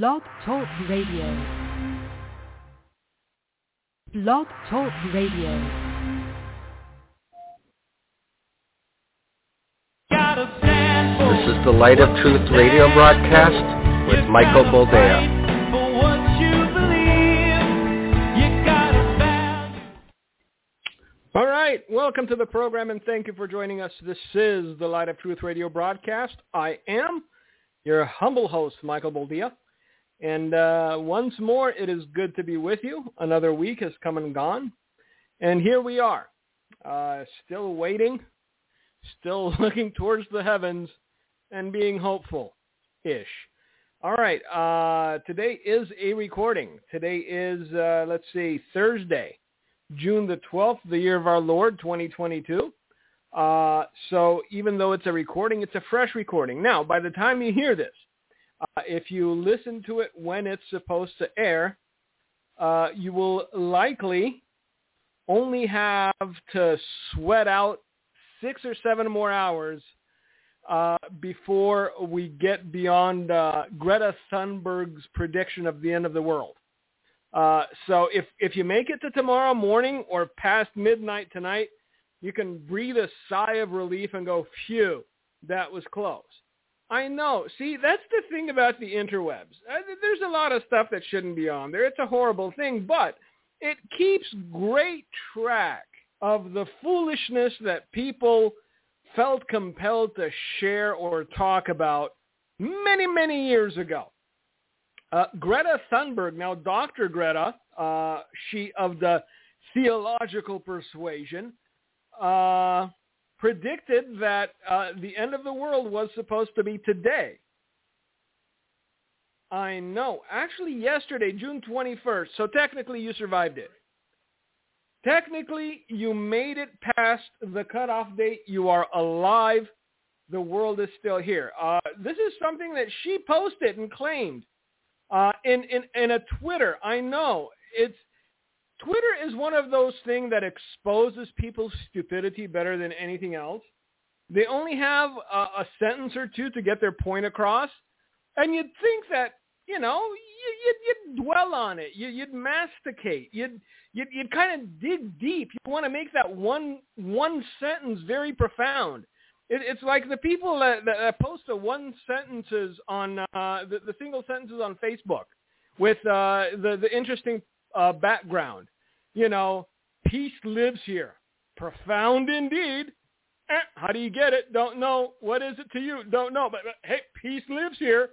Blog Talk Radio. Blog Talk Radio. This is the Light of Truth radio broadcast with Michael Boldea. All right, welcome to the program and thank you for joining us. This is the Light of Truth radio broadcast. I am your humble host, Michael Boldea. And uh, once more, it is good to be with you. Another week has come and gone. And here we are, uh, still waiting, still looking towards the heavens and being hopeful-ish. All right, uh, today is a recording. Today is, uh, let's see, Thursday, June the 12th, the year of our Lord, 2022. Uh, so even though it's a recording, it's a fresh recording. Now, by the time you hear this, uh, if you listen to it when it's supposed to air, uh, you will likely only have to sweat out six or seven more hours uh, before we get beyond uh, Greta Thunberg's prediction of the end of the world. Uh, so if if you make it to tomorrow morning or past midnight tonight, you can breathe a sigh of relief and go, "Phew, that was close." I know. See, that's the thing about the interwebs. Uh, there's a lot of stuff that shouldn't be on there. It's a horrible thing, but it keeps great track of the foolishness that people felt compelled to share or talk about many, many years ago. Uh, Greta Thunberg, now Dr. Greta, uh, she of the theological persuasion, uh, predicted that uh, the end of the world was supposed to be today. I know. Actually, yesterday, June 21st. So technically, you survived it. Technically, you made it past the cutoff date. You are alive. The world is still here. Uh, this is something that she posted and claimed uh, in, in, in a Twitter. I know. It's Twitter is one of those things that exposes people's stupidity better than anything else. They only have a, a sentence or two to get their point across, and you'd think that you know you, you'd, you'd dwell on it, you, you'd masticate, you'd you'd, you'd kind of dig deep. You want to make that one one sentence very profound. It, it's like the people that, that post the one sentences on uh, the, the single sentences on Facebook with uh, the the interesting uh, background. You know, peace lives here. Profound indeed. Eh, how do you get it? Don't know. What is it to you? Don't know. But, but hey, peace lives here.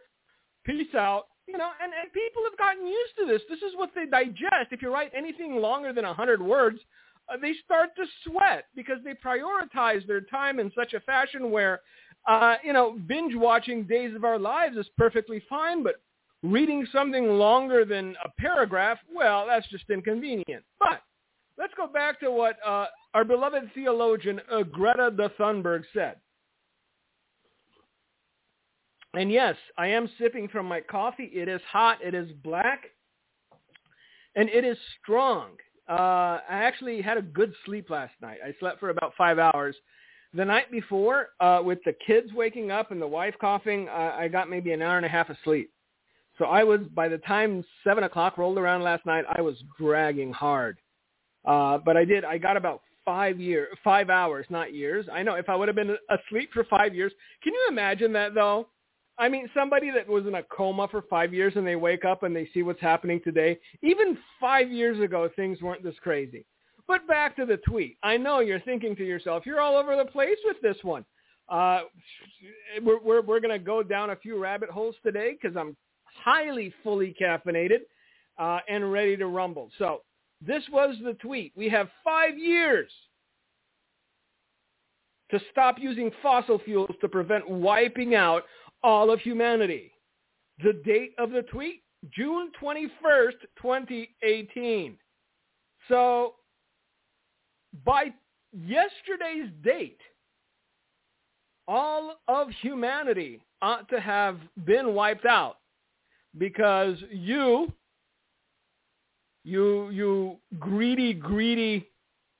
Peace out. You know, and, and people have gotten used to this. This is what they digest. If you write anything longer than a 100 words, uh, they start to sweat because they prioritize their time in such a fashion where, uh, you know, binge watching Days of Our Lives is perfectly fine, but reading something longer than a paragraph, well, that's just inconvenient. But let's go back to what uh, our beloved theologian uh, Greta de Thunberg said. And yes, I am sipping from my coffee. It is hot. It is black. And it is strong. Uh, I actually had a good sleep last night. I slept for about five hours. The night before, uh, with the kids waking up and the wife coughing, uh, I got maybe an hour and a half of sleep. So I was, by the time 7 o'clock rolled around last night, I was dragging hard. Uh, but I did, I got about five year, five hours, not years. I know if I would have been asleep for five years, can you imagine that though? I mean, somebody that was in a coma for five years and they wake up and they see what's happening today. Even five years ago, things weren't this crazy. But back to the tweet. I know you're thinking to yourself, you're all over the place with this one. Uh, we're we're, we're going to go down a few rabbit holes today because I'm highly fully caffeinated uh, and ready to rumble. So this was the tweet. We have five years to stop using fossil fuels to prevent wiping out all of humanity. The date of the tweet, June 21st, 2018. So by yesterday's date, all of humanity ought to have been wiped out because you, you, you greedy, greedy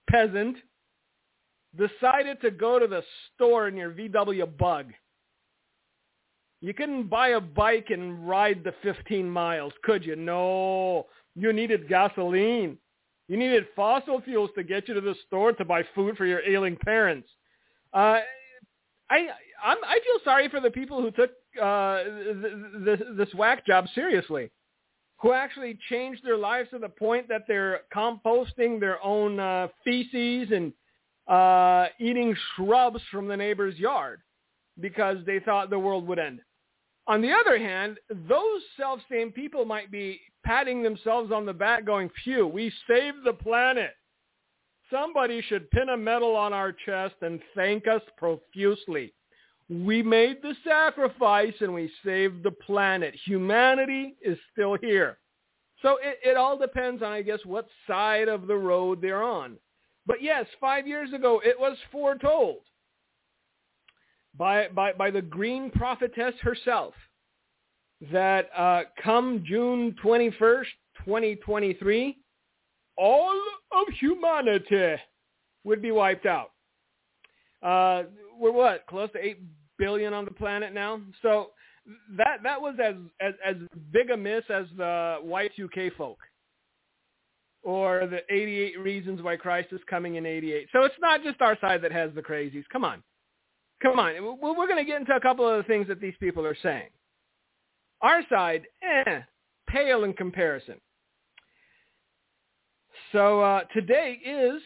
peasant, decided to go to the store in your VW Bug You couldn't buy a bike and ride the 15 miles, could you? No. You needed gasoline. You needed fossil fuels to get you to the store to buy food for your ailing parents. Uh, I I'm, I feel sorry for the people who took uh, this, this whack job seriously, who actually changed their lives to the point that they're composting their own uh, feces and uh, eating shrubs from the neighbor's yard because they thought the world would end. On the other hand, those self-same people might be patting themselves on the back going, phew, we saved the planet. Somebody should pin a medal on our chest and thank us profusely. We made the sacrifice and we saved the planet. Humanity is still here. So it, it all depends on, I guess, what side of the road they're on. But yes, five years ago, it was foretold by, by, by the green prophetess herself that uh, come June 21st, 2023, all of humanity would be wiped out. Uh, we're what, close to 8 billion on the planet now? So that, that was as, as, as big a miss as the white UK folk or the 88 reasons why Christ is coming in 88. So it's not just our side that has the crazies. Come on. Come on. We're going to get into a couple of the things that these people are saying. Our side, eh, pale in comparison. So uh, today is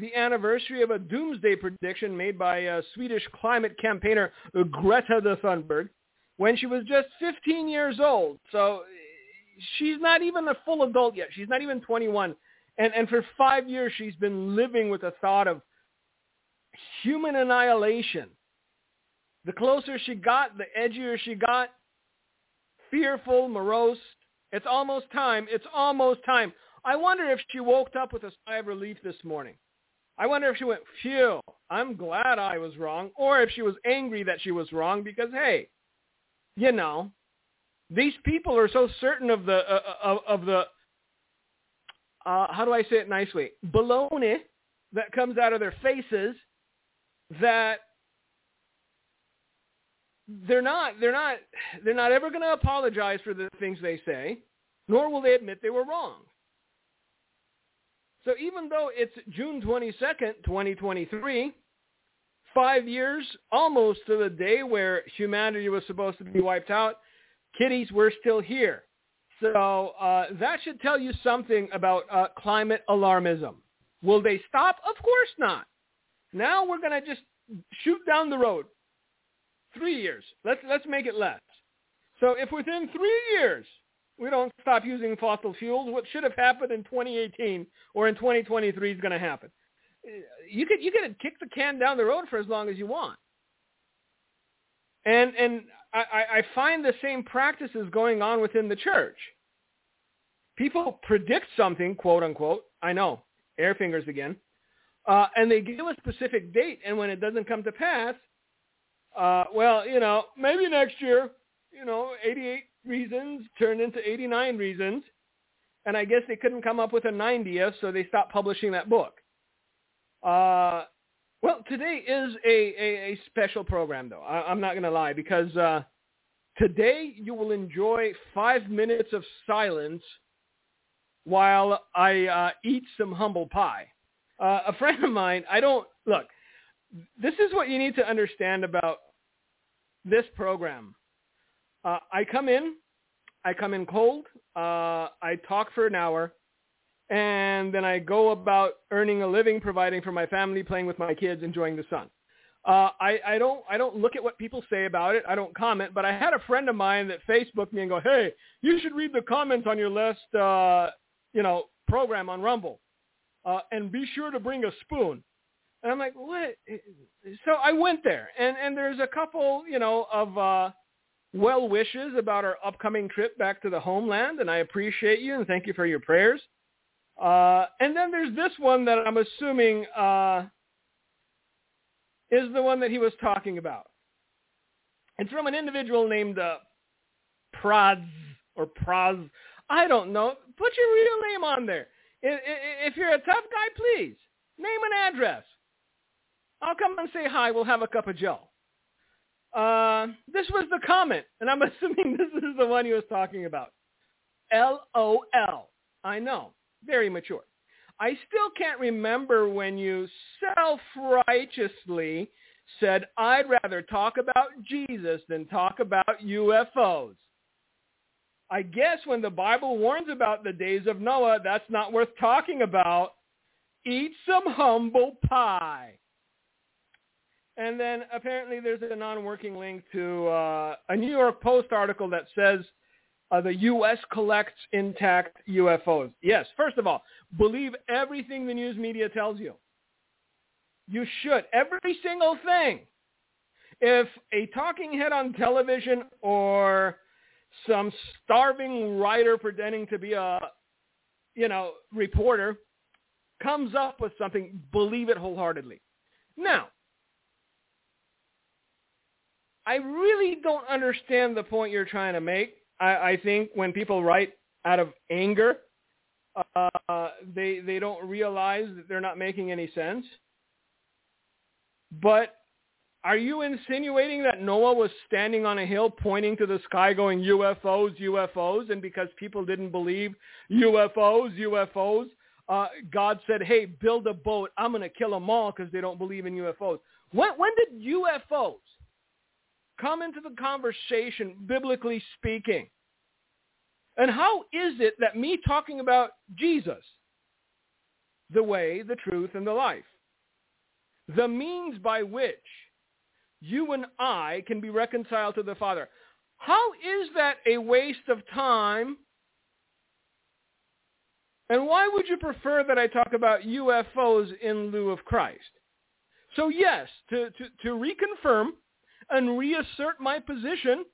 the anniversary of a doomsday prediction made by uh, Swedish climate campaigner Greta Thunberg when she was just 15 years old. So she's not even a full adult yet. She's not even 21. And, and for five years, she's been living with the thought of human annihilation. The closer she got, the edgier she got, fearful, morose. It's almost time. It's almost time. I wonder if she woke up with a sigh of relief this morning. I wonder if she went, phew, I'm glad I was wrong, or if she was angry that she was wrong because, hey, you know, these people are so certain of the uh, uh, of, of the uh, how do I say it nicely? Baloney that comes out of their faces that they're not they're not they're not ever going to apologize for the things they say nor will they admit they were wrong so even though it's June 22nd 2023 5 years almost to the day where humanity was supposed to be wiped out kitties, we're still here. So uh, that should tell you something about uh, climate alarmism. Will they stop? Of course not. Now we're going to just shoot down the road. Three years. Let's, let's make it less. So if within three years we don't stop using fossil fuels, what should have happened in 2018 or in 2023 is going to happen. You could you could kick the can down the road for as long as you want. And and I, I find the same practices going on within the church. People predict something, quote unquote. I know, air fingers again. Uh, and they give a specific date, and when it doesn't come to pass, uh, well, you know, maybe next year, you know, 88 reasons turned into 89 reasons, and I guess they couldn't come up with a 90th, so they stopped publishing that book. Uh, well, today is a, a, a special program, though. I, am not going to lie, because uh, today you will enjoy five minutes of silence while I uh, eat some humble pie. Uh, a friend of mine, I don't, look, this is what you need to understand about this program. Uh, I come in, I come in cold, uh, I talk for an hour, and then I go about earning a living, providing for my family, playing with my kids, enjoying the sun. Uh, I, I don't I don't look at what people say about it. I don't comment. But I had a friend of mine that Facebooked me and go, "Hey, you should read the comments on your last uh, you know program on Rumble, uh, and be sure to bring a spoon." And I'm like, "What?" So I went there, and and there's a couple you know of uh, well wishes about our upcoming trip back to the homeland, and I appreciate you and thank you for your prayers. Uh, and then there's this one that I'm assuming uh, is the one that he was talking about. It's from an individual named uh, Praz or Praz. I don't know. Put your real name on there. If you're a tough guy, please name an address. I'll come and say hi. We'll have a cup of Joe. Uh, this was the comment, and I'm assuming this is the one he was talking about. L-O-L. I know. Very mature. I still can't remember when you self-righteously said, I'd rather talk about Jesus than talk about UFOs. I guess when the Bible warns about the days of Noah, that's not worth talking about. Eat some humble pie. And then apparently there's a non-working link to uh, a New York Post article that says uh, the U.S. collects intact UFOs. Yes, first of all, believe everything the news media tells you. You should. Every single thing. If a talking head on television or some starving writer pretending to be a, you know, reporter comes up with something, believe it wholeheartedly. Now, I really don't understand the point you're trying to make. I, I think when people write out of anger, uh, they they don't realize that they're not making any sense. But are you insinuating that Noah was standing on a hill pointing to the sky going UFOs, UFOs, and because people didn't believe UFOs, UFOs, uh, God said, hey, build a boat. I'm going to kill them all because they don't believe in UFOs. When, when did UFOs come into the conversation, biblically speaking? And how is it that me talking about Jesus, the way, the truth, and the life, the means by which you and I can be reconciled to the Father, how is that a waste of time? And why would you prefer that I talk about UFOs in lieu of Christ? So yes, to, to, to reconfirm and reassert my position,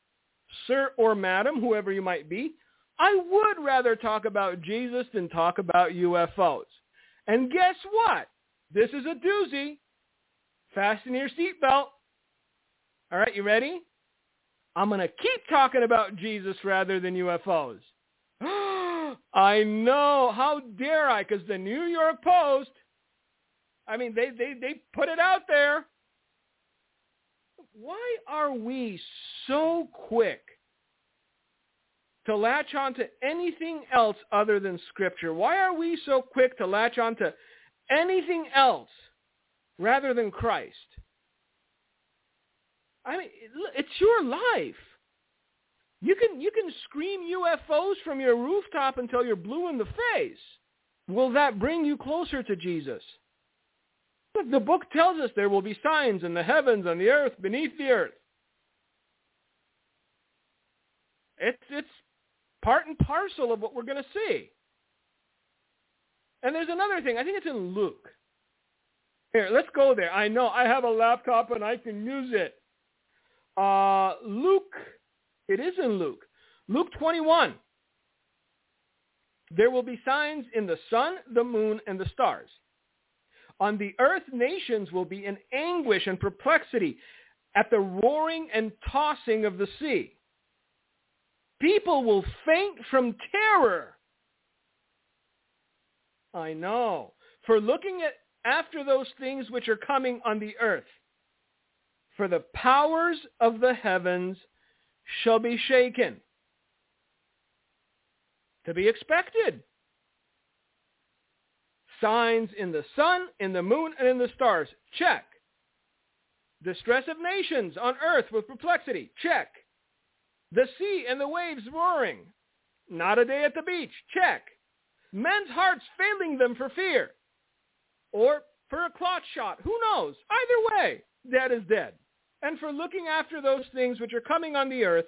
sir or madam, whoever you might be, I would rather talk about Jesus than talk about UFOs. And guess what? This is a doozy. Fasten your seatbelt. All right, you ready? I'm going to keep talking about Jesus rather than UFOs. I know. How dare I? Because the New York Post, I mean, they, they, they put it out there. Why are we so quick to latch on to anything else other than Scripture? Why are we so quick to latch on to anything else rather than Christ? I mean, it's your life. You can you can scream UFOs from your rooftop until you're blue in the face. Will that bring you closer to Jesus? The book tells us there will be signs in the heavens, on the earth, beneath the earth. It's it's part and parcel of what we're going to see. And there's another thing. I think it's in Luke. Here, let's go there. I know I have a laptop and I can use it. Uh, Luke, it is in Luke. Luke 21. There will be signs in the sun, the moon, and the stars. On the earth, nations will be in anguish and perplexity at the roaring and tossing of the sea. People will faint from terror. I know. For looking at after those things which are coming on the earth. For the powers of the heavens shall be shaken. To be expected. Signs in the sun, in the moon, and in the stars. Check. Distress of nations on earth with perplexity. Check. The sea and the waves roaring. Not a day at the beach. Check. Men's hearts failing them for fear. Or for a clot shot. Who knows? Either way, dead is dead. And for looking after those things which are coming on the earth,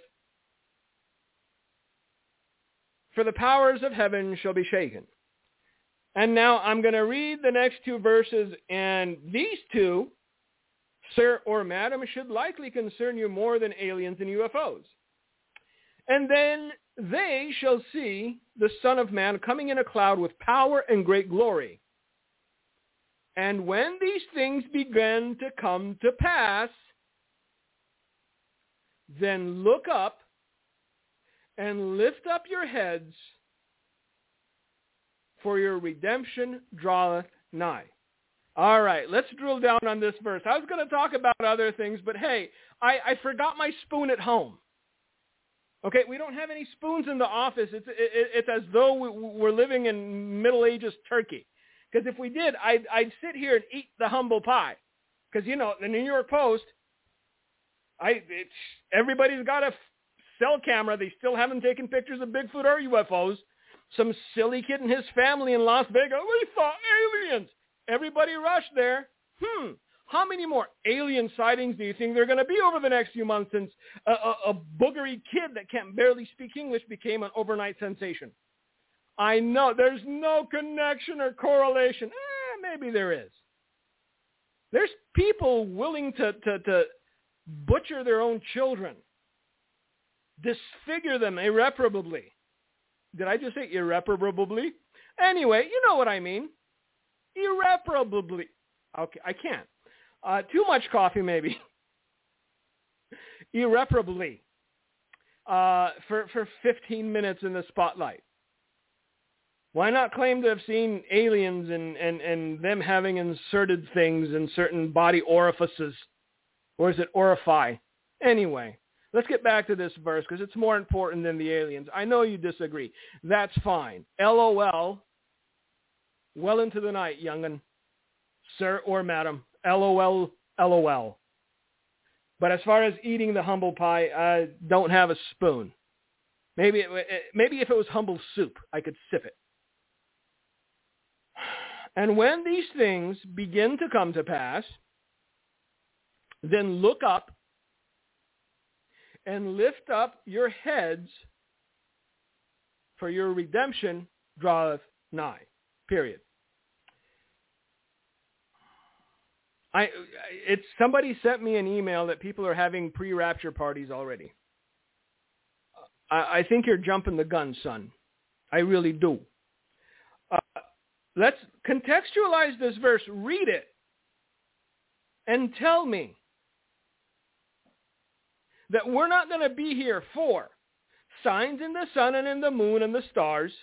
for the powers of heaven shall be shaken. And now I'm going to read the next two verses, and these two, sir or madam, should likely concern you more than aliens and UFOs. And then they shall see the Son of Man coming in a cloud with power and great glory. And when these things begin to come to pass, then look up and lift up your heads, for your redemption draweth nigh. All right, let's drill down on this verse. I was going to talk about other things, but hey, I, I forgot my spoon at home. Okay, we don't have any spoons in the office. It's it, it's as though we, we're living in Middle Ages Turkey. Because if we did, I'd I'd sit here and eat the humble pie. Because you know the New York Post, I everybody's got a cell camera. They still haven't taken pictures of Bigfoot or UFOs. Some silly kid and his family in Las Vegas. We saw aliens. Everybody rushed there. Hmm. How many more alien sightings do you think there are going to be over the next few months since a, a, a boogery kid that can barely speak English became an overnight sensation? I know there's no connection or correlation. Eh, maybe there is. There's people willing to, to, to butcher their own children, disfigure them irreparably. Did I just say irreparably? Anyway, you know what I mean. Irreparably. Okay, I can't. Uh, too much coffee, maybe. Irreparably. Uh, for, for 15 minutes in the spotlight. Why not claim to have seen aliens and, and, and them having inserted things in certain body orifices? Or is it orify? Anyway, let's get back to this verse because it's more important than the aliens. I know you disagree. That's fine. LOL. Well into the night, young'un. Sir or madam. LOL, LOL. But as far as eating the humble pie, I don't have a spoon. Maybe it, maybe if it was humble soup, I could sip it. And when these things begin to come to pass, then look up and lift up your heads, for your redemption draweth nigh. Period. I it's somebody sent me an email that people are having pre-rapture parties already. I, I think you're jumping the gun, son. I really do. Uh, let's contextualize this verse. Read it and tell me that we're not going to be here for signs in the sun and in the moon and the stars –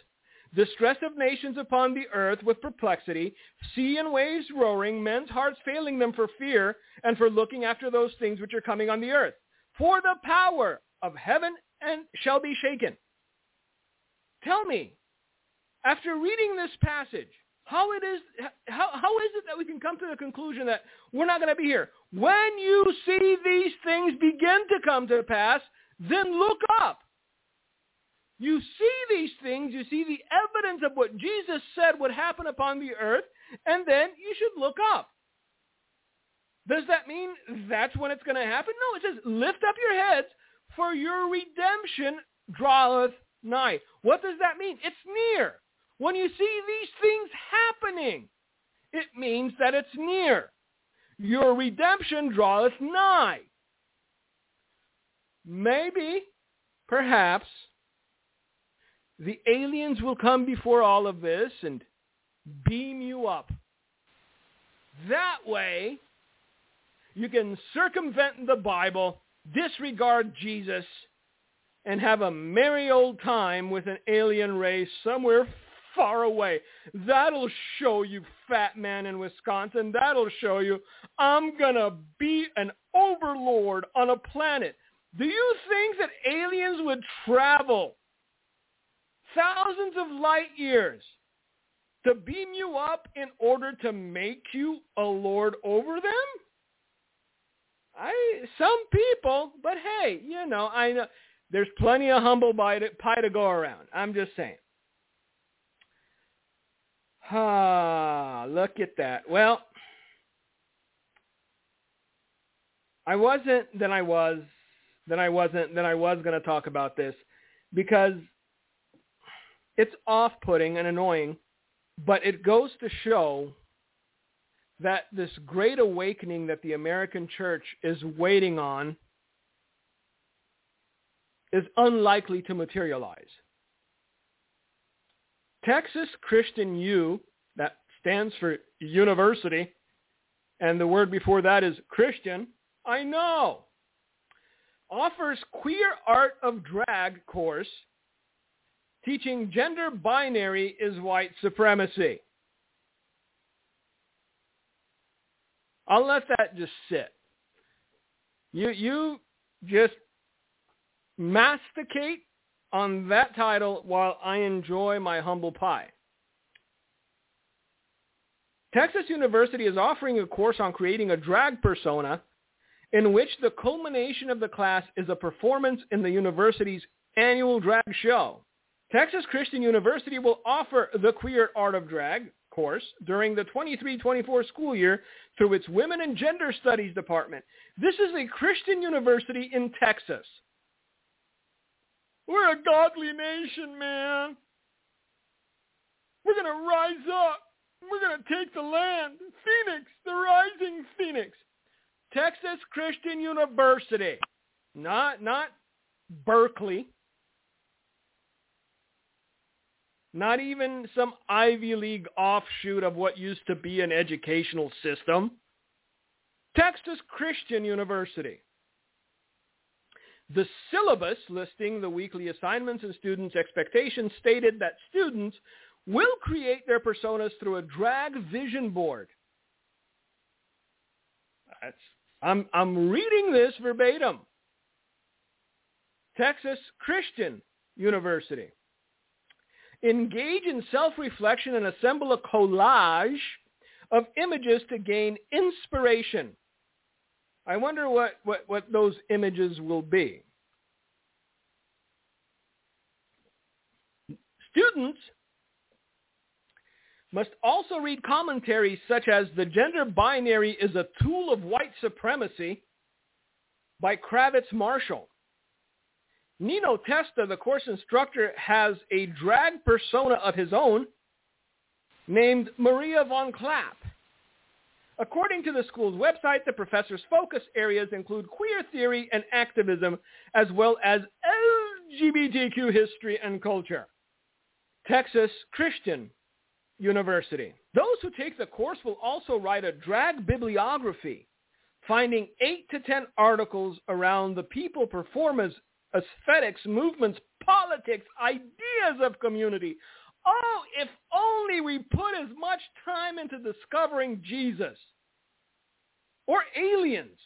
distress of nations upon the earth with perplexity, sea and waves roaring, men's hearts failing them for fear and for looking after those things which are coming on the earth. For the power of heaven and shall be shaken. Tell me, after reading this passage, how it is how, how is it that we can come to the conclusion that we're not going to be here? When you see these things begin to come to pass, then look up you see these things, you see the evidence of what Jesus said would happen upon the earth, and then you should look up. Does that mean that's when it's going to happen? No, it says, lift up your heads, for your redemption draweth nigh. What does that mean? It's near. When you see these things happening, it means that it's near. Your redemption draweth nigh. Maybe, perhaps, the aliens will come before all of this and beam you up. That way, you can circumvent the Bible, disregard Jesus, and have a merry old time with an alien race somewhere far away. That'll show you, fat man in Wisconsin. That'll show you I'm going to be an overlord on a planet. Do you think that aliens would travel thousands of light years to beam you up in order to make you a lord over them? I some people, but hey, you know, I know there's plenty of humble pie to, pie to go around. I'm just saying. Ah, look at that. Well, I wasn't, then I was, then I wasn't, then I was going to talk about this because it's off-putting and annoying, but it goes to show that this great awakening that the American church is waiting on is unlikely to materialize. Texas Christian U, that stands for university, and the word before that is Christian, I know, offers Queer Art of Drag course teaching gender binary is white supremacy. I'll let that just sit. You you just masticate on that title while I enjoy my humble pie. Texas University is offering a course on creating a drag persona in which the culmination of the class is a performance in the university's annual drag show. Texas Christian University will offer the Queer Art of Drag course during the 23-24 school year through its Women and Gender Studies Department. This is a Christian university in Texas. We're a godly nation, man. We're going to rise up. We're going to take the land. Phoenix, the rising Phoenix. Texas Christian University. Not not Berkeley. Not even some Ivy League offshoot of what used to be an educational system. Texas Christian University. The syllabus listing the weekly assignments and students' expectations stated that students will create their personas through a drag vision board. That's, I'm, I'm reading this verbatim. Texas Christian University. Engage in self-reflection and assemble a collage of images to gain inspiration. I wonder what, what, what those images will be. Students must also read commentaries such as The Gender Binary is a Tool of White Supremacy by Kravitz Marshall. Nino Testa, the course instructor, has a drag persona of his own named Maria von Klapp. According to the school's website, the professor's focus areas include queer theory and activism, as well as LGBTQ history and culture. Texas Christian University. Those who take the course will also write a drag bibliography, finding 8 to 10 articles around the people, performers, aesthetics, movements, politics, ideas of community, Oh, if only we put as much time into discovering Jesus or aliens.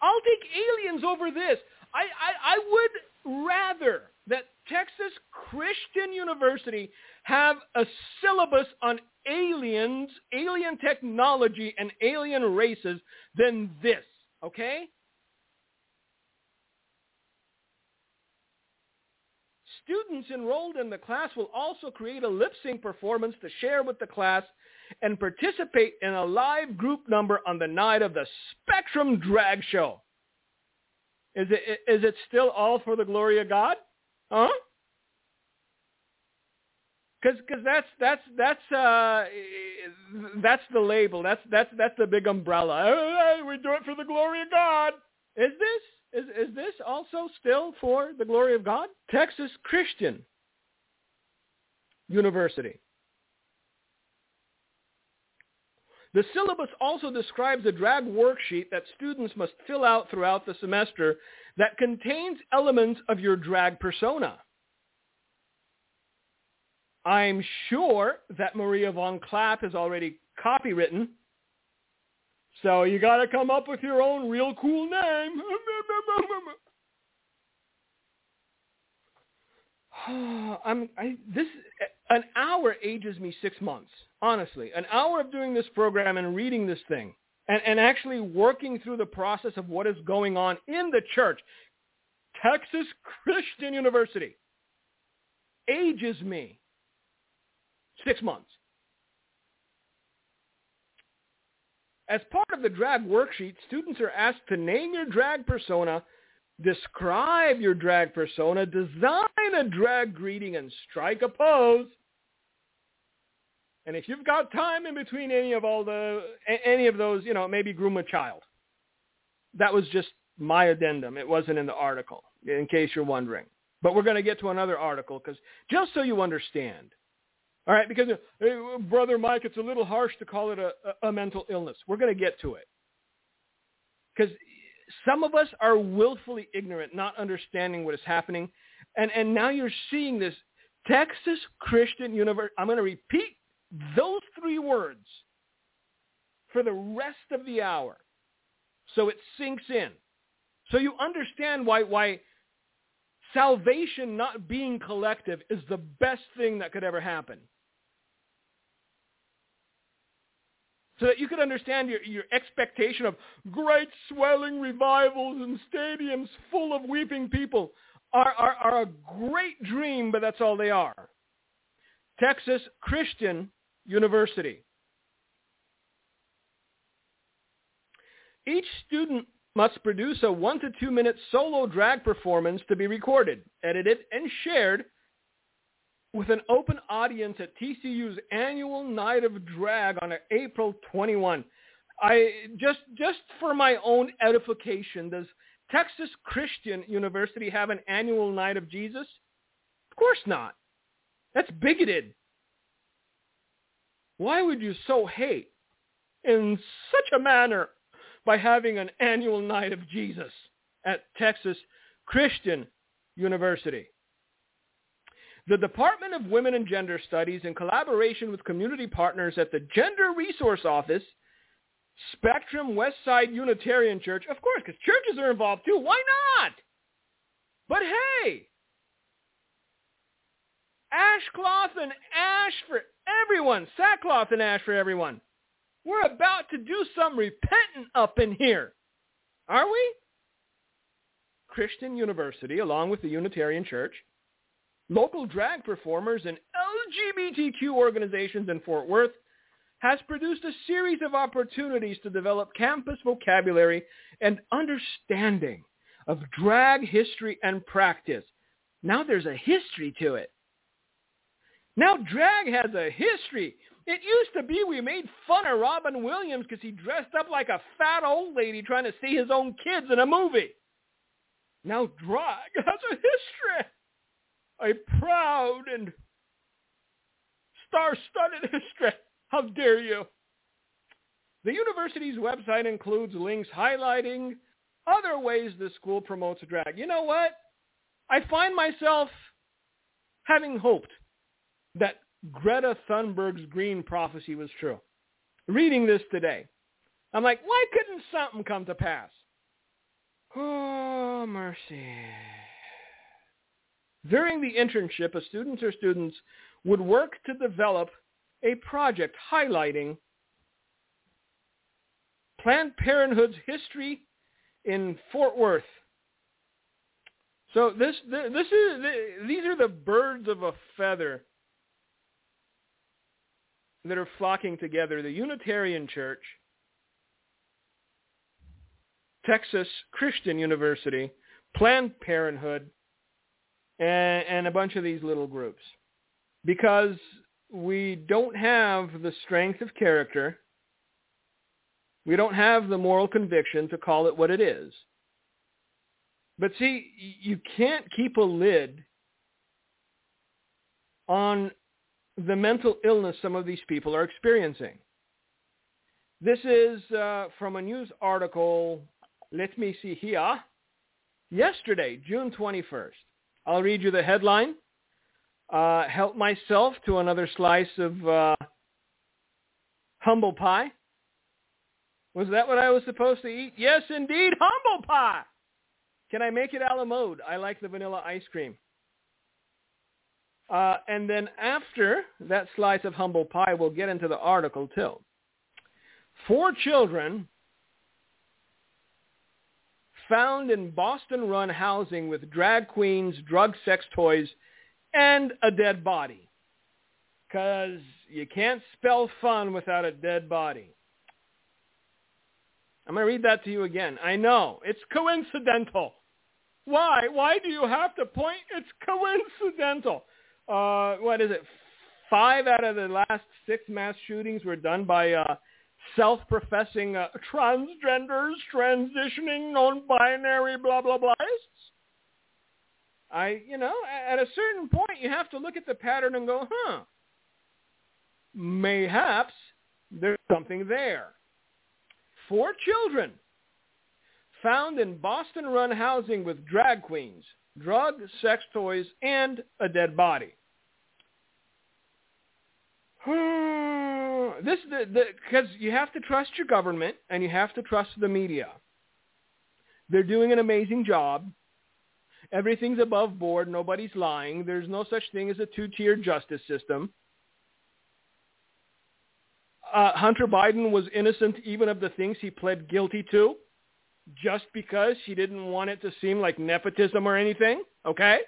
I'll take aliens over this. I, I, I would rather that Texas Christian University have a syllabus on aliens, alien technology, and alien races than this, okay? Students enrolled in the class will also create a lip sync performance to share with the class and participate in a live group number on the night of the Spectrum Drag Show. Is it, is it still all for the glory of God? Huh? Because cause that's that's that's uh that's the label. That's that's that's the big umbrella. We do it for the glory of God. Is this? Is, is this also still for the glory of God? Texas Christian University. The syllabus also describes a drag worksheet that students must fill out throughout the semester that contains elements of your drag persona. I'm sure that Maria von Klapp has already copywritten so you got to come up with your own real cool name. I'm I, this an hour ages me six months. Honestly, an hour of doing this program and reading this thing, and, and actually working through the process of what is going on in the church, Texas Christian University, ages me six months. As part of the drag worksheet, students are asked to name your drag persona, describe your drag persona, design a drag greeting, and strike a pose. And if you've got time in between any of all the any of those, you know, maybe groom a child. That was just my addendum. It wasn't in the article, in case you're wondering. But we're going to get to another article because just so you understand, all right, because hey, brother Mike, it's a little harsh to call it a, a mental illness. We're going to get to it because some of us are willfully ignorant, not understanding what is happening, and and now you're seeing this Texas Christian University. I'm going to repeat those three words for the rest of the hour so it sinks in. So you understand why, why salvation not being collective is the best thing that could ever happen. So that you could understand your, your expectation of great swelling revivals and stadiums full of weeping people are, are, are a great dream, but that's all they are. Texas Christian University. Each student must produce a one to two minute solo drag performance to be recorded, edited, and shared with an open audience at TCU's annual Night of Drag on April 21. I just just for my own edification, does Texas Christian University have an annual Night of Jesus? Of course not. That's bigoted. Why would you so hate in such a manner by having an annual night of Jesus at Texas Christian University. The Department of Women and Gender Studies, in collaboration with community partners at the Gender Resource Office, Spectrum Westside Unitarian Church, of course, because churches are involved too. Why not? But hey, ashcloth and ash for everyone, sackcloth and ash for everyone. We're about to do some repenting up in here. Are we? Christian University, along with the Unitarian Church, local drag performers, and LGBTQ organizations in Fort Worth has produced a series of opportunities to develop campus vocabulary and understanding of drag history and practice. Now there's a history to it. Now drag has a history. It used to be we made fun of Robin Williams because he dressed up like a fat old lady trying to see his own kids in a movie. Now drag has a history. A proud and star-studded history. How dare you? The university's website includes links highlighting other ways the school promotes drag. You know what? I find myself having hoped that Greta Thunberg's green prophecy was true. Reading this today, I'm like, why couldn't something come to pass? Oh, mercy. During the internship, a student or students would work to develop a project highlighting Planned Parenthood's history in Fort Worth. So this this is these are the birds of a feather that are flocking together, the Unitarian Church, Texas Christian University, Planned Parenthood, and, and, a bunch of these little groups. Because we don't have the strength of character. We don't have the moral conviction to call it what it is. But see, you can't keep a lid on the mental illness some of these people are experiencing. This is uh, from a news article, let me see here, yesterday, June 21st. I'll read you the headline. Uh, help myself to another slice of uh, humble pie. Was that what I was supposed to eat? Yes, indeed, humble pie. Can I make it a la mode? I like the vanilla ice cream. Uh, and then after that slice of humble pie, we'll get into the article too. Four children found in Boston-run housing with drag queens, drug sex toys, and a dead body. Because you can't spell fun without a dead body. I'm going to read that to you again. I know. It's coincidental. Why? Why do you have to point? It's coincidental uh, what is it? Five out of the last six mass shootings were done by uh, self-professing uh, transgenders, transitioning, non-binary, blah blah blah. I, you know, at a certain point, you have to look at the pattern and go, huh? Mayhaps there's something there. Four children found in Boston-run housing with drag queens, drugs, sex toys, and a dead body. this the because you have to trust your government and you have to trust the media. They're doing an amazing job. Everything's above board. Nobody's lying. There's no such thing as a two-tier justice system. Uh, Hunter Biden was innocent even of the things he pled guilty to just because he didn't want it to seem like nepotism or anything, okay?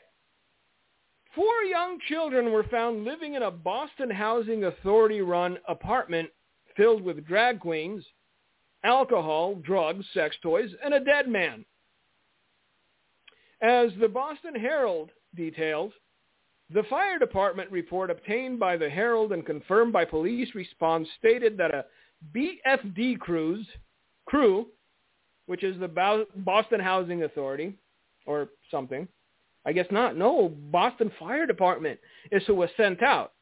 Four young children were found living in a Boston Housing Authority-run apartment filled with drag queens, alcohol, drugs, sex toys, and a dead man. As the Boston Herald detailed, the fire department report obtained by the Herald and confirmed by police response stated that a BFD cruise, crew, which is the Boston Housing Authority or something, I guess not. No, Boston Fire Department is who was sent out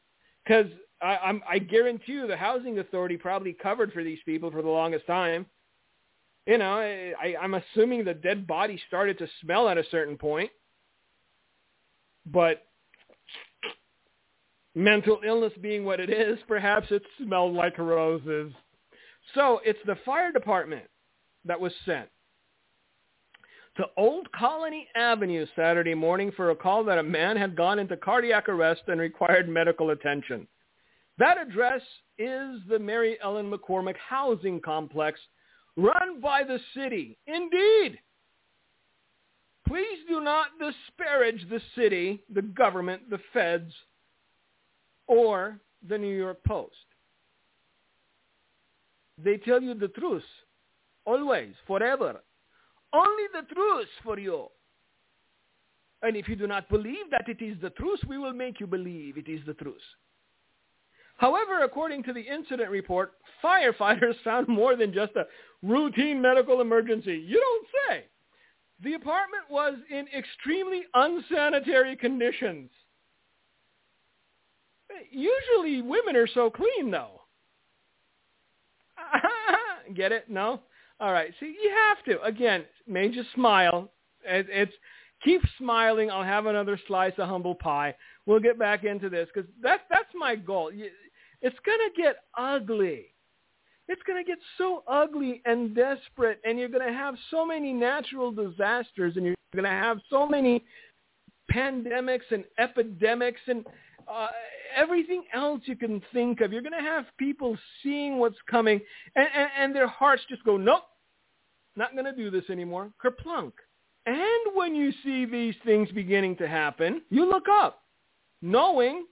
because I, I guarantee you the housing authority probably covered for these people for the longest time. You know, I, I'm assuming the dead body started to smell at a certain point, but mental illness being what it is, perhaps it smelled like roses. So it's the fire department that was sent to Old Colony Avenue Saturday morning for a call that a man had gone into cardiac arrest and required medical attention. That address is the Mary Ellen McCormick Housing Complex run by the city. Indeed. Please do not disparage the city, the government, the feds, or the New York Post. They tell you the truth, always, forever, only the truth for you. And if you do not believe that it is the truth, we will make you believe it is the truth. However, according to the incident report, firefighters found more than just a routine medical emergency. You don't say. The apartment was in extremely unsanitary conditions. Usually women are so clean, though. Get it? No? All right. See, you have to. Again, may just smile. It, it's keep smiling. I'll have another slice of humble pie. We'll get back into this because that's that's my goal. It's gonna get ugly. It's gonna get so ugly and desperate, and you're gonna have so many natural disasters, and you're gonna have so many pandemics and epidemics and uh, everything else you can think of. You're going to have people seeing what's coming, and, and, and their hearts just go, nope, not going to do this anymore. Kerplunk. And when you see these things beginning to happen, you look up, knowing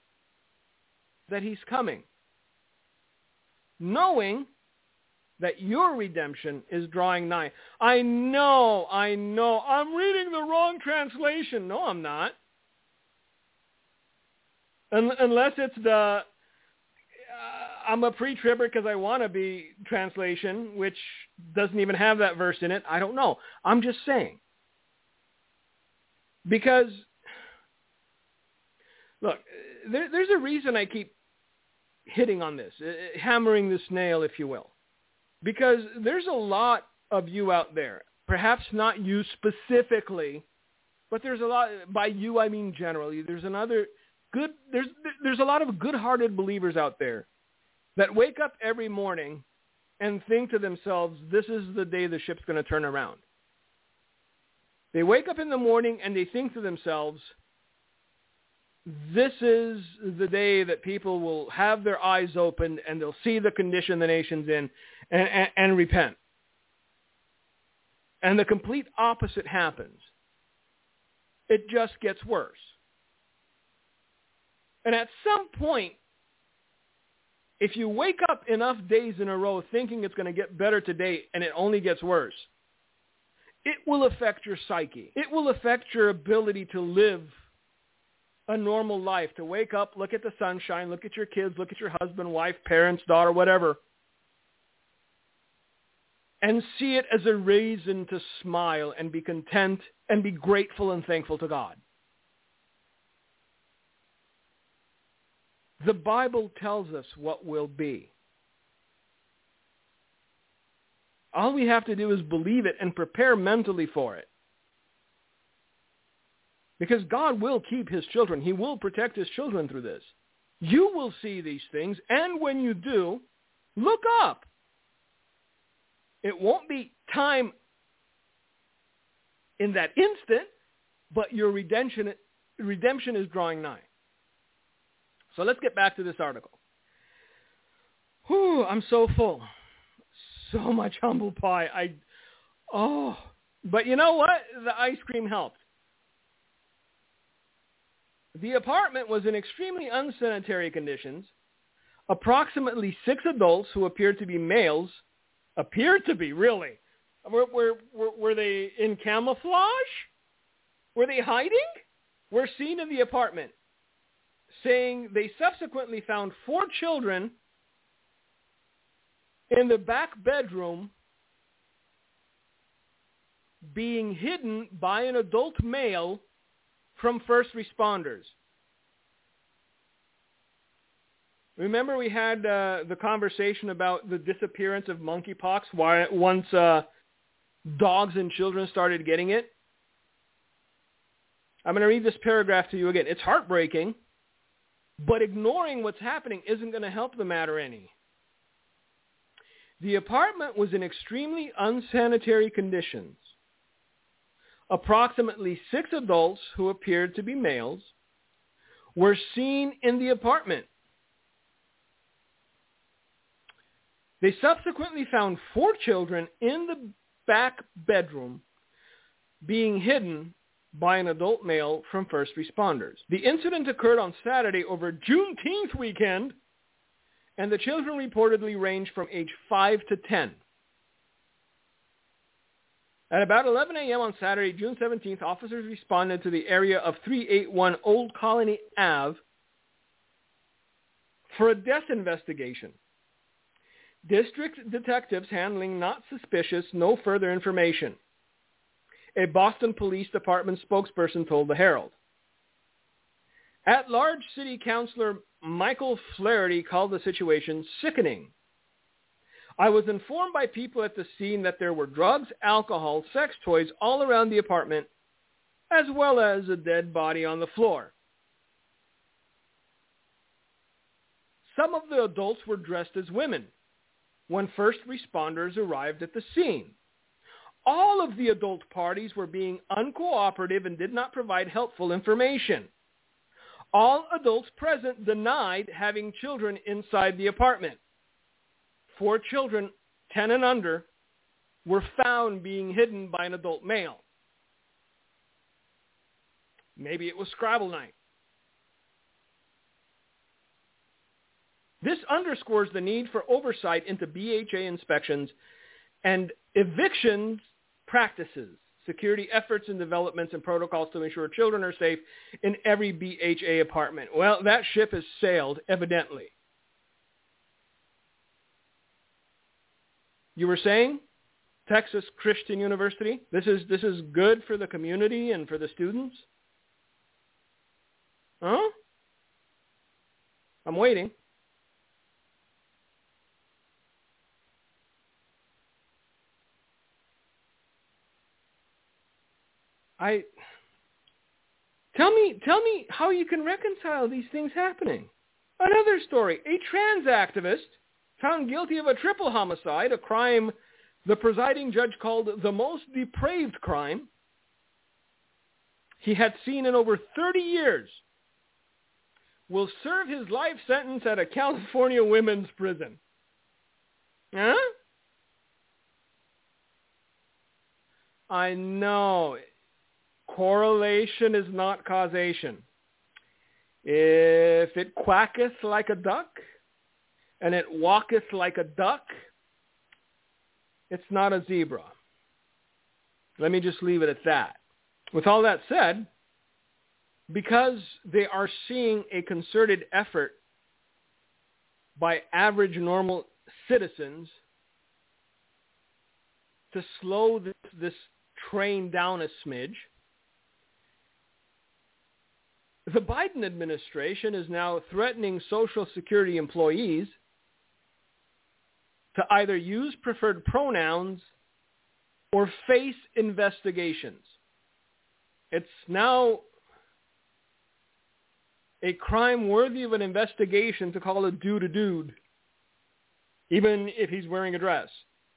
that he's coming. Knowing that your redemption is drawing nigh. I know, I know, I'm reading the wrong translation. No, I'm not. Unless it's the I'm a pre-tribber because I want to be translation, which doesn't even have that verse in it. I don't know. I'm just saying. Because, look, there, there's a reason I keep hitting on this, uh, hammering this nail, if you will. Because there's a lot of you out there, perhaps not you specifically, but there's a lot, by you I mean generally, there's another good, there's, there's a lot of good-hearted believers out there that wake up every morning and think to themselves, this is the day the ship's going to turn around. They wake up in the morning and they think to themselves, this is the day that people will have their eyes opened and they'll see the condition the nation's in and, and, and repent. And the complete opposite happens. It just gets worse. And at some point, if you wake up enough days in a row thinking it's going to get better today and it only gets worse, it will affect your psyche. It will affect your ability to live a normal life, to wake up, look at the sunshine, look at your kids, look at your husband, wife, parents, daughter, whatever, and see it as a reason to smile and be content and be grateful and thankful to God. The Bible tells us what will be. All we have to do is believe it and prepare mentally for it. Because God will keep his children. He will protect his children through this. You will see these things, and when you do, Look up. It won't be time in that instant, but your redemption, redemption is drawing nigh. So let's get back to this article. Whew, I'm so full. So much humble pie. I, oh, but you know what? The ice cream helped. The apartment was in extremely unsanitary conditions. Approximately six adults who appeared to be males, appeared to be really, were, were, were, were they in camouflage? Were they hiding? Were seen in the apartment, saying they subsequently found four children in the back bedroom being hidden by an adult male from first responders. Remember we had uh, the conversation about the disappearance of monkeypox why, once uh, dogs and children started getting it? I'm going to read this paragraph to you again. It's heartbreaking, but ignoring what's happening isn't going to help the matter any. The apartment was in extremely unsanitary conditions. Approximately six adults who appeared to be males were seen in the apartment. They subsequently found four children in the back bedroom being hidden by an adult male from first responders. The incident occurred on Saturday over Juneteenth weekend, and the children reportedly ranged from age 5 to 10. At about 11 a.m. on Saturday, June 17th, officers responded to the area of 381 Old Colony Ave for a death investigation. District detectives handling not suspicious, no further information. A Boston Police Department spokesperson told the Herald. At-large City Councilor Michael Flaherty called the situation sickening I was informed by people at the scene that there were drugs, alcohol, sex toys all around the apartment, as well as a dead body on the floor. Some of the adults were dressed as women when first responders arrived at the scene. All of the adult parties were being uncooperative and did not provide helpful information. All adults present denied having children inside the apartment four children, 10 and under, were found being hidden by an adult male. Maybe it was Scrabble night. This underscores the need for oversight into BHA inspections and evictions practices, security efforts and developments and protocols to ensure children are safe in every BHA apartment. Well, that ship has sailed, evidently. You were saying Texas Christian University. This is this is good for the community and for the students. Huh? I'm waiting. I tell me tell me how you can reconcile these things happening. Another story. A trans activist found guilty of a triple homicide, a crime the presiding judge called the most depraved crime he had seen in over 30 years, will serve his life sentence at a California women's prison. Huh? I know. Correlation is not causation. If it quacketh like a duck, and it walketh like a duck, it's not a zebra. Let me just leave it at that. With all that said, because they are seeing a concerted effort by average normal citizens to slow this, this train down a smidge, the Biden administration is now threatening Social Security employees to either use preferred pronouns or face investigations. It's now a crime worthy of an investigation to call a dude a dude. even if he's wearing a dress.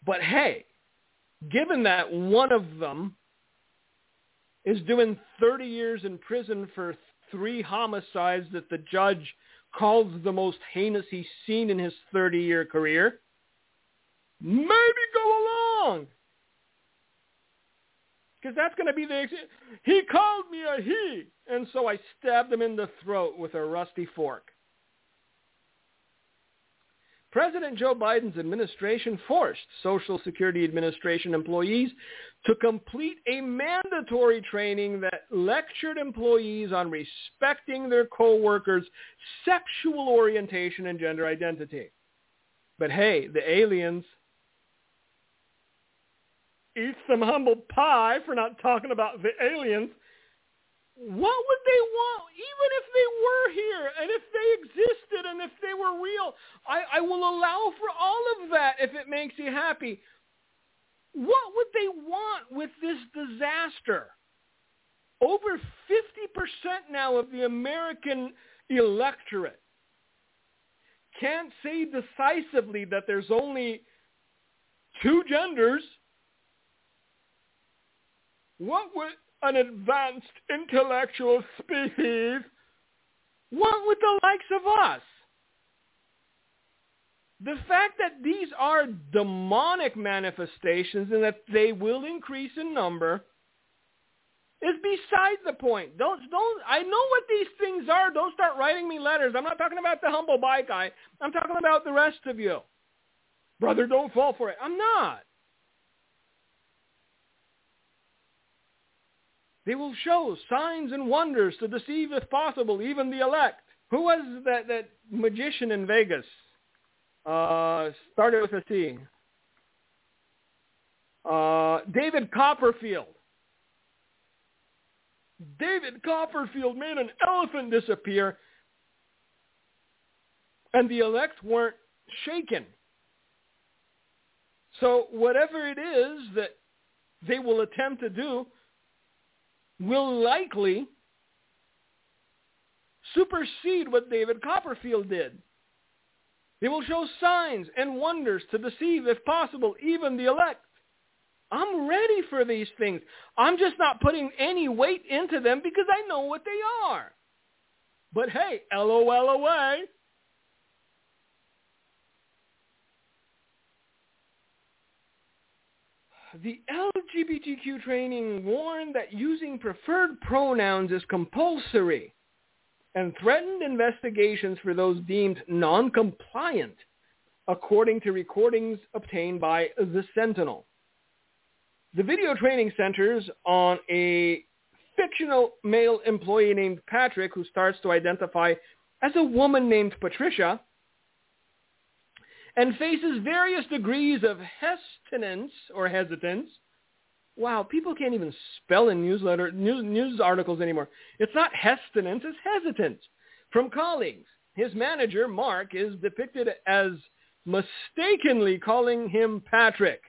But hey, given that one of them is doing 30 years in prison for three homicides that the judge calls the most heinous he's seen in his 30-year career, maybe go along. Because that's going to be the... He called me a he, and so I stabbed him in the throat with a rusty fork. President Joe Biden's administration forced Social Security Administration employees to complete a mandatory training that lectured employees on respecting their coworkers' sexual orientation and gender identity. But hey, the aliens eat some humble pie for not talking about the aliens what would they want? Even if they were here and if they existed and if they were real I, I will allow for all of that if it makes you happy. What would they want with this disaster? Over 50% now of the american electorate can't say decisively that there's only two genders. What would an advanced intellectual species, what with the likes of us? The fact that these are demonic manifestations and that they will increase in number is beside the point. Don't don't I know what these things are. Don't start writing me letters. I'm not talking about the humble bike guy. I'm talking about the rest of you. Brother, don't fall for it. I'm not. They will show signs and wonders to deceive, if possible, even the elect. Who was that, that magician in Vegas? Uh, started with a C. Uh, David Copperfield. David Copperfield made an elephant disappear, and the elect weren't shaken. So whatever it is that they will attempt to do, will likely supersede what David Copperfield did. They will show signs and wonders to deceive, if possible, even the elect. I'm ready for these things. I'm just not putting any weight into them because I know what they are. But hey, LOL away. The LGBTQ training warned that using preferred pronouns is compulsory and threatened investigations for those deemed non-compliant, according to recordings obtained by the Sentinel. The video training centers on a fictional male employee named Patrick who starts to identify as a woman named Patricia and faces various degrees of hesitance or hesitance. Wow, people can't even spell in newsletter news, news articles anymore. It's not hesitance, it's hesitance from colleagues. His manager, Mark, is depicted as mistakenly calling him Patrick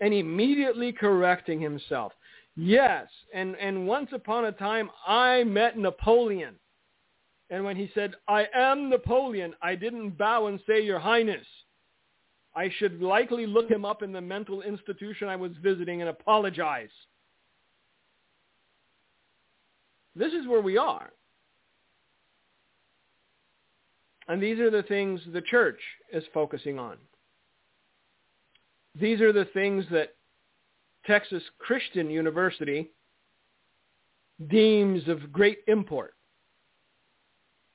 and immediately correcting himself. Yes, and, and once upon a time I met Napoleon. And when he said, I am Napoleon, I didn't bow and say, Your Highness. I should likely look him up in the mental institution I was visiting and apologize. This is where we are. And these are the things the church is focusing on. These are the things that Texas Christian University deems of great import.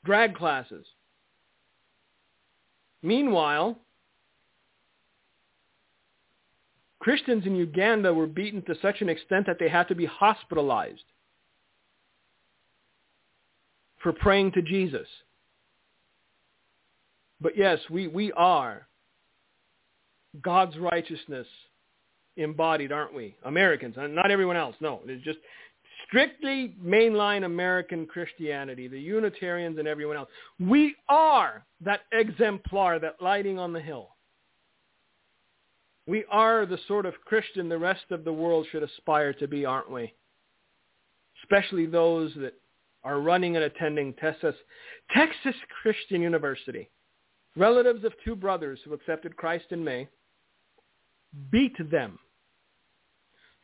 Drag classes. Meanwhile, Christians in Uganda were beaten to such an extent that they had to be hospitalized for praying to Jesus. But yes, we, we are God's righteousness embodied, aren't we? Americans, not everyone else. No, it's just strictly mainline American Christianity, the Unitarians and everyone else. We are that exemplar, that lighting on the hill. We are the sort of Christian the rest of the world should aspire to be, aren't we? Especially those that are running and attending Texas, Texas Christian University. relatives of two brothers who accepted Christ in May, beat them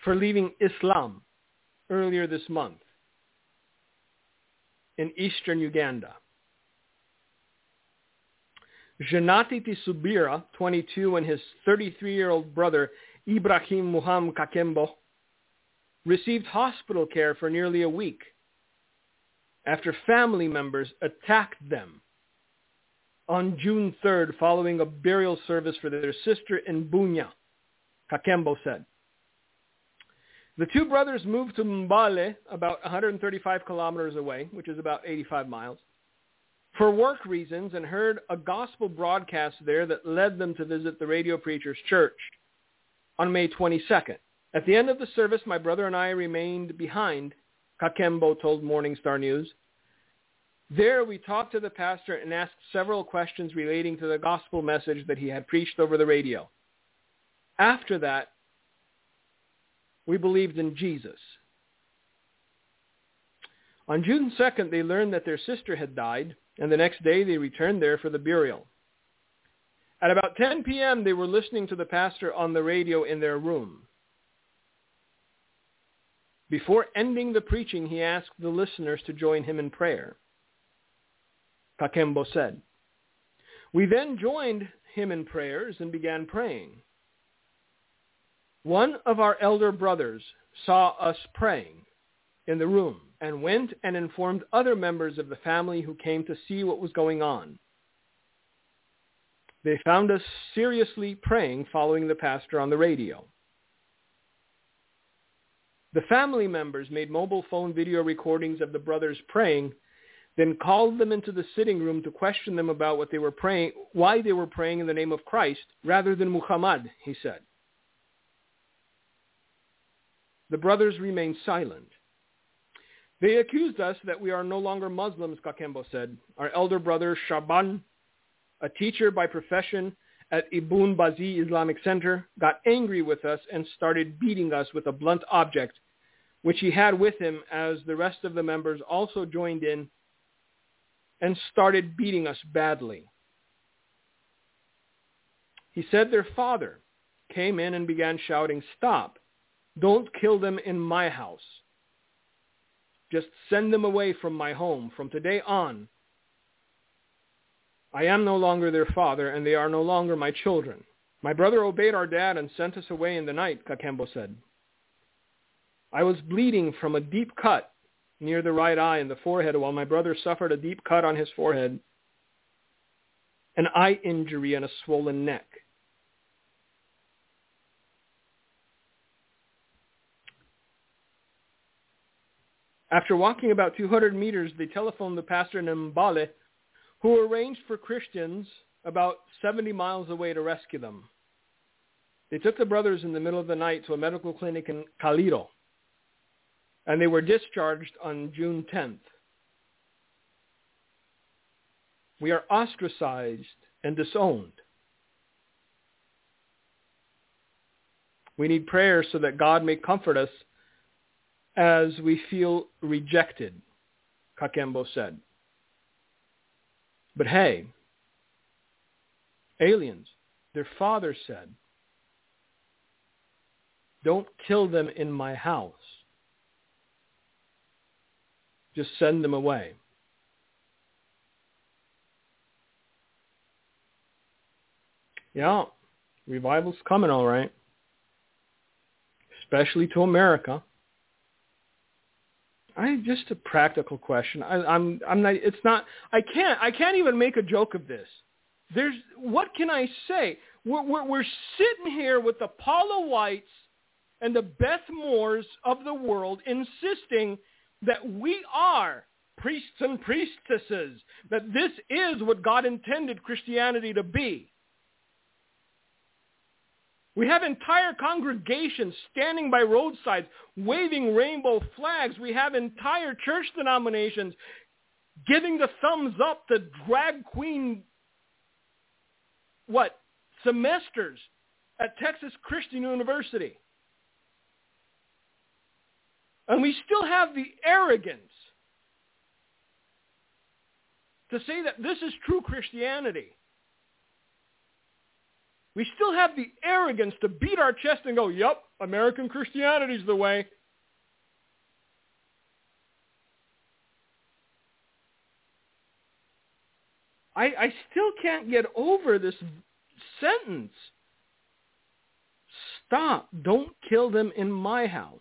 for leaving Islam earlier this month in eastern Uganda. Janati Tisubira, 22, and his 33-year-old brother Ibrahim Muham Kakembo received hospital care for nearly a week after family members attacked them on June 3rd following a burial service for their sister in Bunya, Kakembo said. The two brothers moved to Mbale, about 135 kilometers away, which is about 85 miles, for work reasons and heard a gospel broadcast there that led them to visit the radio preacher's church on May 22nd. At the end of the service, my brother and I remained behind, Kakembo told Morning Star News. There we talked to the pastor and asked several questions relating to the gospel message that he had preached over the radio. After that, we believed in Jesus. On June 2nd, they learned that their sister had died, and the next day they returned there for the burial. At about 10 p.m., they were listening to the pastor on the radio in their room. Before ending the preaching, he asked the listeners to join him in prayer. Kakembo said. We then joined him in prayers and began praying. One of our elder brothers saw us praying in the room and went and informed other members of the family who came to see what was going on. They found us seriously praying following the pastor on the radio. The family members made mobile phone video recordings of the brothers praying then called them into the sitting room to question them about what they were praying, why they were praying in the name of Christ rather than Muhammad, he said. The brothers remained silent. They accused us that we are no longer Muslims, Kakembo said. Our elder brother Shaban, a teacher by profession at Ibn Bazi Islamic Center, got angry with us and started beating us with a blunt object, which he had with him as the rest of the members also joined in and started beating us badly. He said their father came in and began shouting, stop, don't kill them in my house. Just send them away from my home. From today on, I am no longer their father, and they are no longer my children. My brother obeyed our dad and sent us away in the night, Kakembo said. I was bleeding from a deep cut near the right eye and the forehead while my brother suffered a deep cut on his forehead, an eye injury, and a swollen neck. After walking about 200 meters, they telephoned the pastor in Mbale, who arranged for Christians about 70 miles away to rescue them. They took the brothers in the middle of the night to a medical clinic in Kaliro and they were discharged on June 10th. We are ostracized and disowned. We need prayer so that God may comfort us as we feel rejected, Kakembo said. But hey, aliens, their father said, don't kill them in my house. Just send them away. Yeah, revival's coming all right. Especially to America. I just a practical question. I, I'm I'm not. It's not. I can't. I can't even make a joke of this. There's what can I say? We're we're, we're sitting here with the Paula Whites and the Beth Moores of the world insisting that we are priests and priestesses, that this is what God intended Christianity to be. We have entire congregations standing by roadsides waving rainbow flags. We have entire church denominations giving the thumbs up to drag queen, what, semesters at Texas Christian University. And we still have the arrogance to say that this is true Christianity. We still have the arrogance to beat our chest and go, yep, American Christianity's the way. I, I still can't get over this sentence. Stop. Don't kill them in my house.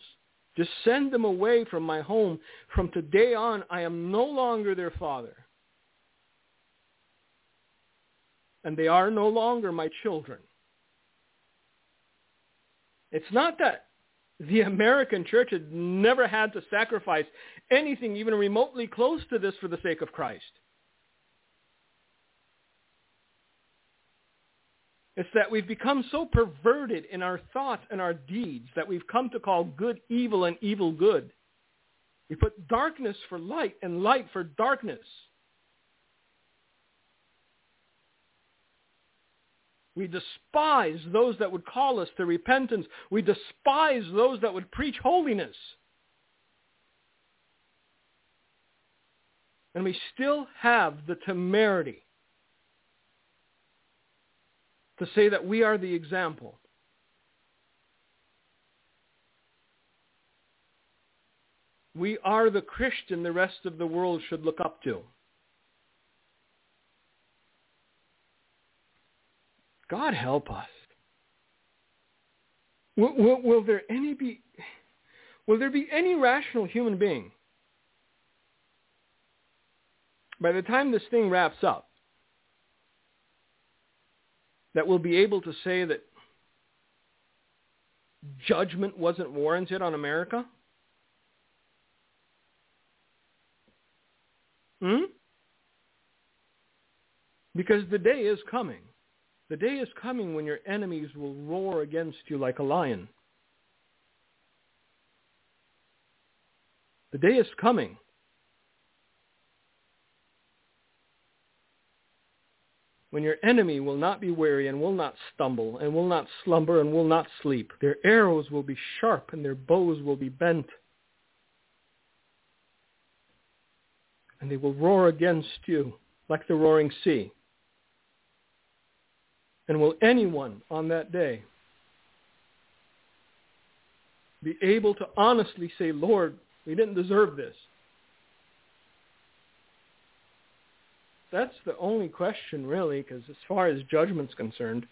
Just send them away from my home. From today on, I am no longer their father. And they are no longer my children. It's not that the American church had never had to sacrifice anything even remotely close to this for the sake of Christ. It's that we've become so perverted in our thoughts and our deeds that we've come to call good evil and evil good. We put darkness for light and light for darkness. We despise those that would call us to repentance. We despise those that would preach holiness. And we still have the temerity to say that we are the example. We are the Christian the rest of the world should look up to. God help us. Will, will, will, there any be will there be any rational human being by the time this thing wraps up that will be able to say that judgment wasn't warranted on America? Hmm? Because the day is coming. The day is coming when your enemies will roar against you like a lion. The day is coming when your enemy will not be weary and will not stumble and will not slumber and will not sleep. Their arrows will be sharp and their bows will be bent. And they will roar against you like the roaring sea. And will anyone on that day be able to honestly say, Lord, we didn't deserve this. that's the only question really, because as far as judgment's concerned,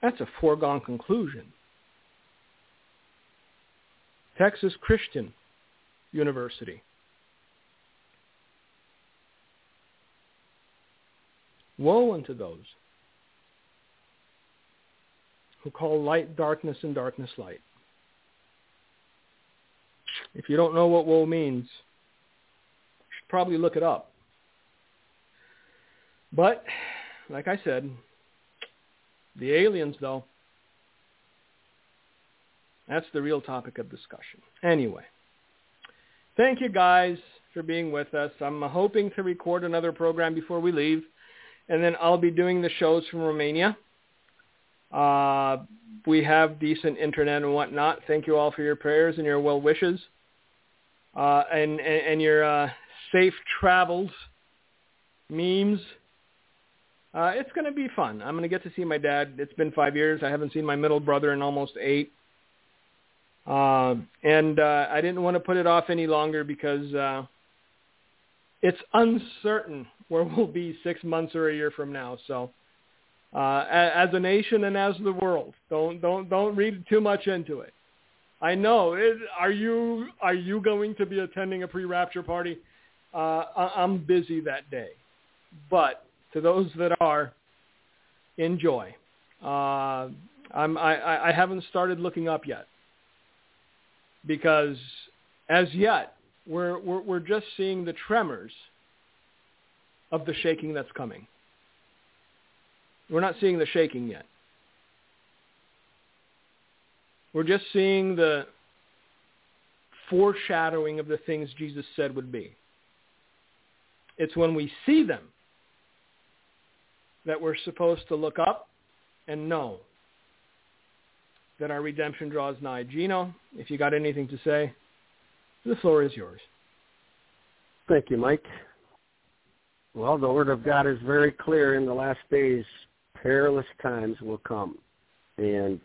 that's a foregone conclusion. Texas Christian University. Woe unto those who call light darkness and darkness light. If you don't know what woe means, you should probably look it up. But, like I said, the aliens, though, that's the real topic of discussion. Anyway, thank you guys for being with us. I'm hoping to record another program before we leave, and then I'll be doing the shows from Romania. Uh, we have decent internet and whatnot. Thank you all for your prayers and your well wishes, uh, and, and, and your uh, safe travels, memes uh, it's going to be fun. I'm going to get to see my dad. It's been five years. I haven't seen my middle brother in almost eight. Uh, and uh, I didn't want to put it off any longer because uh, it's uncertain where we'll be six months or a year from now. So uh, as a nation and as the world, don't don't don't read too much into it. I know. It, are you are you going to be attending a pre-rapture party? Uh, I'm busy that day, but to those that are, enjoy. Uh, I'm, I, I haven't started looking up yet because as yet we're, we're, we're just seeing the tremors of the shaking that's coming. We're not seeing the shaking yet. We're just seeing the foreshadowing of the things Jesus said would be. It's when we see them that we're supposed to look up and know that our redemption draws nigh. Gino, if you got anything to say, the floor is yours. Thank you, Mike. Well, the Word of God is very clear in the last days. Perilous times will come. And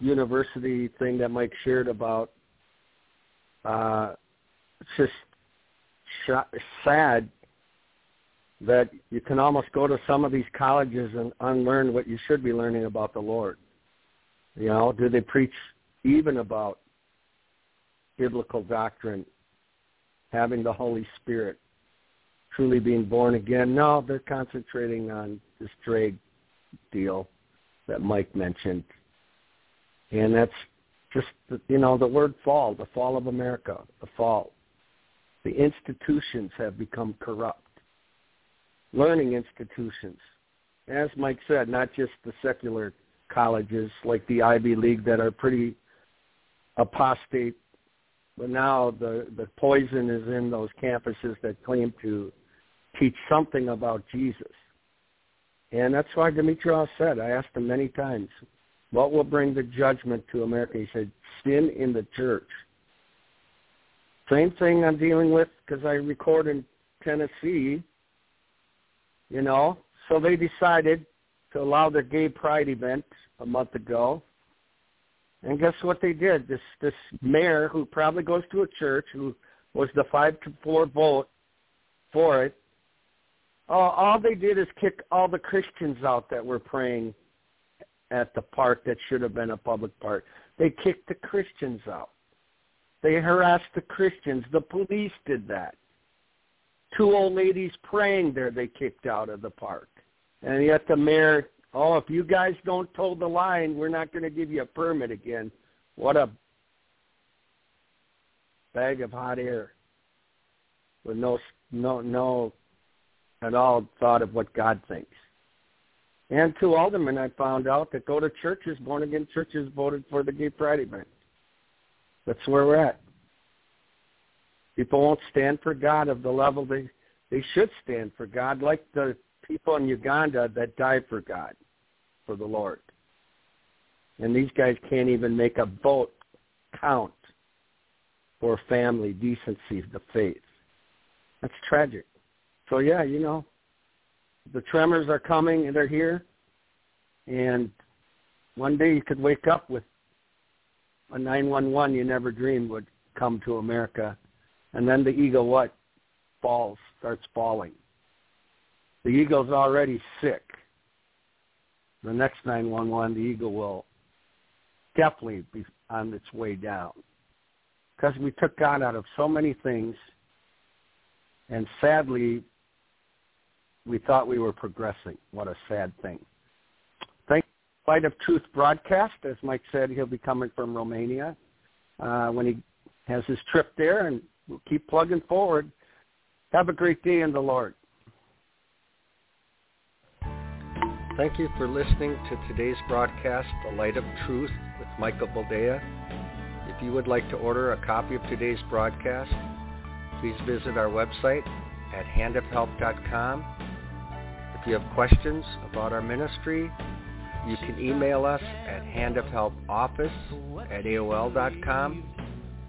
university thing that Mike shared about, uh, it's just sh- sad that you can almost go to some of these colleges and unlearn what you should be learning about the Lord. You know, do they preach even about biblical doctrine, having the Holy Spirit, truly being born again? No, they're concentrating on this drag deal that Mike mentioned. And that's just, you know, the word fall, the fall of America, the fall. The institutions have become corrupt. Learning institutions. As Mike said, not just the secular colleges like the Ivy League that are pretty apostate, but now the, the poison is in those campuses that claim to teach something about Jesus. And that's why Demetrios said, I asked him many times, what will bring the judgment to America? He said, sin in the church. Same thing I'm dealing with because I record in Tennessee, you know. So they decided to allow their gay pride event a month ago. And guess what they did? This this mayor who probably goes to a church who was the five to four vote for it. All, all they did is kick all the Christians out that were praying at the park that should have been a public park. They kicked the Christians out. They harassed the Christians. The police did that. Two old ladies praying there they kicked out of the park. And yet the mayor, oh, if you guys don't toe the line, we're not going to give you a permit again. What a bag of hot air with no no no at all thought of what God thinks. And two aldermen I found out that go to churches, born again churches, voted for the Gay Pride event. That's where we're at. People won't stand for God of the level they they should stand for God, like the people in Uganda that died for God, for the Lord. And these guys can't even make a vote count for family, decency, the faith. That's tragic. So yeah, you know, the tremors are coming and they're here. And one day you could wake up with a 911 you never dreamed would come to America. And then the eagle what? Falls, starts falling. The eagle's already sick. The next 911, the eagle will definitely be on its way down. Because we took God out of so many things, and sadly, we thought we were progressing. What a sad thing. Thank Light of Truth broadcast. As Mike said, he'll be coming from Romania uh, when he has his trip there, and we'll keep plugging forward. Have a great day in the Lord. Thank you for listening to today's broadcast, The Light of Truth with Michael Boldea. If you would like to order a copy of today's broadcast, please visit our website at handofhelp.com. If you have questions about our ministry, you can email us at handofhelpoffice at AOL.com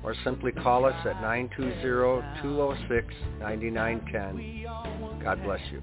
or simply call us at 920-206-9910. God bless you.